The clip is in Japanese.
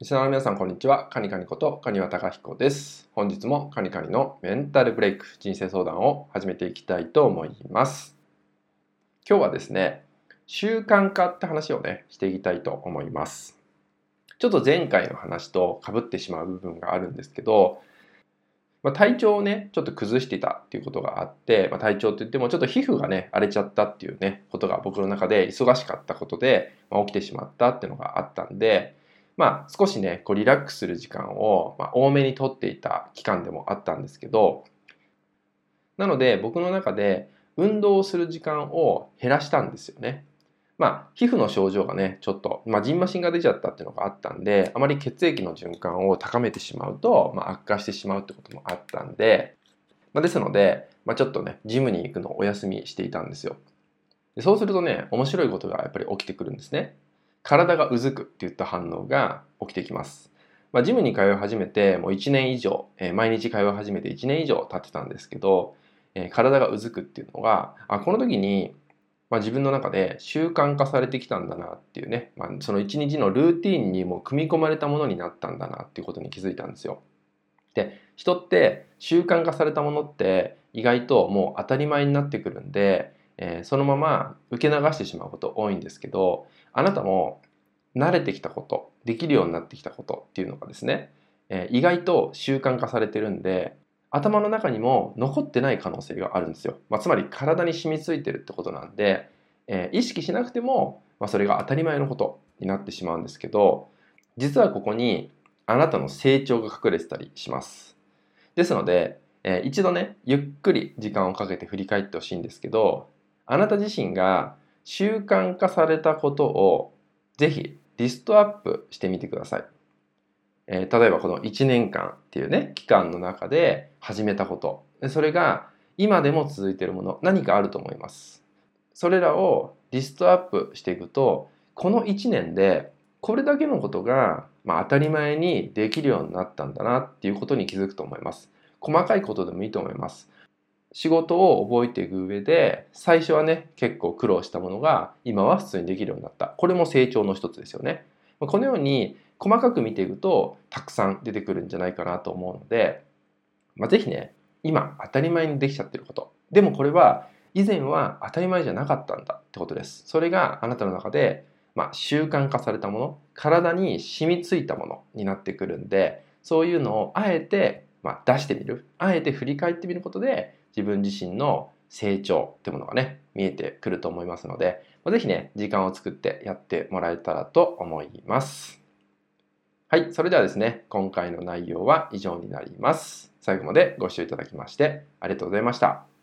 リスナーの皆さん、こんにちは。カニカニこと、カニワタカヒコです。本日もカニカニのメンタルブレイク、人生相談を始めていきたいと思います。今日はですね、習慣化って話をね、していきたいと思います。ちょっと前回の話と被ってしまう部分があるんですけど、まあ、体調をね、ちょっと崩していたっていうことがあって、まあ、体調って言ってもちょっと皮膚がね、荒れちゃったっていうね、ことが僕の中で忙しかったことで、まあ、起きてしまったっていうのがあったんで、まあ少しね、こうリラックスする時間を、ま多めにとっていた期間でもあったんですけど、なので僕の中で運動をする時間を減らしたんですよね。まあ、皮膚の症状がね、ちょっと、まあ、ジンマシンが出ちゃったっていうのがあったんで、あまり血液の循環を高めてしまうと、まあ、悪化してしまうってこともあったんで、まあ、ですので、まあ、ちょっとね、ジムに行くのをお休みしていたんですよ。でそうするとね、面白いことがやっぱり起きてくるんですね。体がうずくっていった反応が起きてきます。まあ、ジムに通い始めてもう1年以上、えー、毎日通い始めて1年以上経ってたんですけど、えー、体がうずくっていうのがあこの時に、まあ、自分の中で習慣化されてきたんだなっていうね、まあ、その1日のルーティンにも組み込まれたものになったんだなっていうことに気づいたんですよ。で人って習慣化されたものって意外ともう当たり前になってくるんでえー、そのまま受け流してしまうこと多いんですけどあなたも慣れてきたことできるようになってきたことっていうのがですね、えー、意外と習慣化されてるんで頭の中にも残ってない可能性があるんですよ、まあ、つまり体に染みついてるってことなんで、えー、意識しなくても、まあ、それが当たり前のことになってしまうんですけど実はここにあなたの成長が隠れてたりします。ですので、えー、一度ねゆっくり時間をかけて振り返ってほしいんですけどあなた自身が習慣化されたことをぜひリストアップしてみてください。えー、例えばこの1年間っていうね期間の中で始めたことそれが今でも続いているもの何かあると思います。それらをリストアップしていくとこの1年でこれだけのことが、まあ、当たり前にできるようになったんだなっていうことに気づくと思います。細かいことでもいいと思います。仕事を覚えていく上で最初はね結構苦労したものが今は普通にできるようになった。これも成長の一つですよね。このように細かく見ていくとたくさん出てくるんじゃないかなと思うので、まあ、ぜひね今当たり前にできちゃってること。でもこれは以前は当たり前じゃなかったんだってことです。それがあなたの中で、まあ、習慣化されたもの体に染みついたものになってくるんでそういうのをあえて、まあ、出してみる。あえて振り返ってみることで自分自身の成長ってものがね見えてくると思いますので是非ね時間を作ってやってもらえたらと思います。はいそれではですね今回の内容は以上になります。最後までご視聴いただきましてありがとうございました。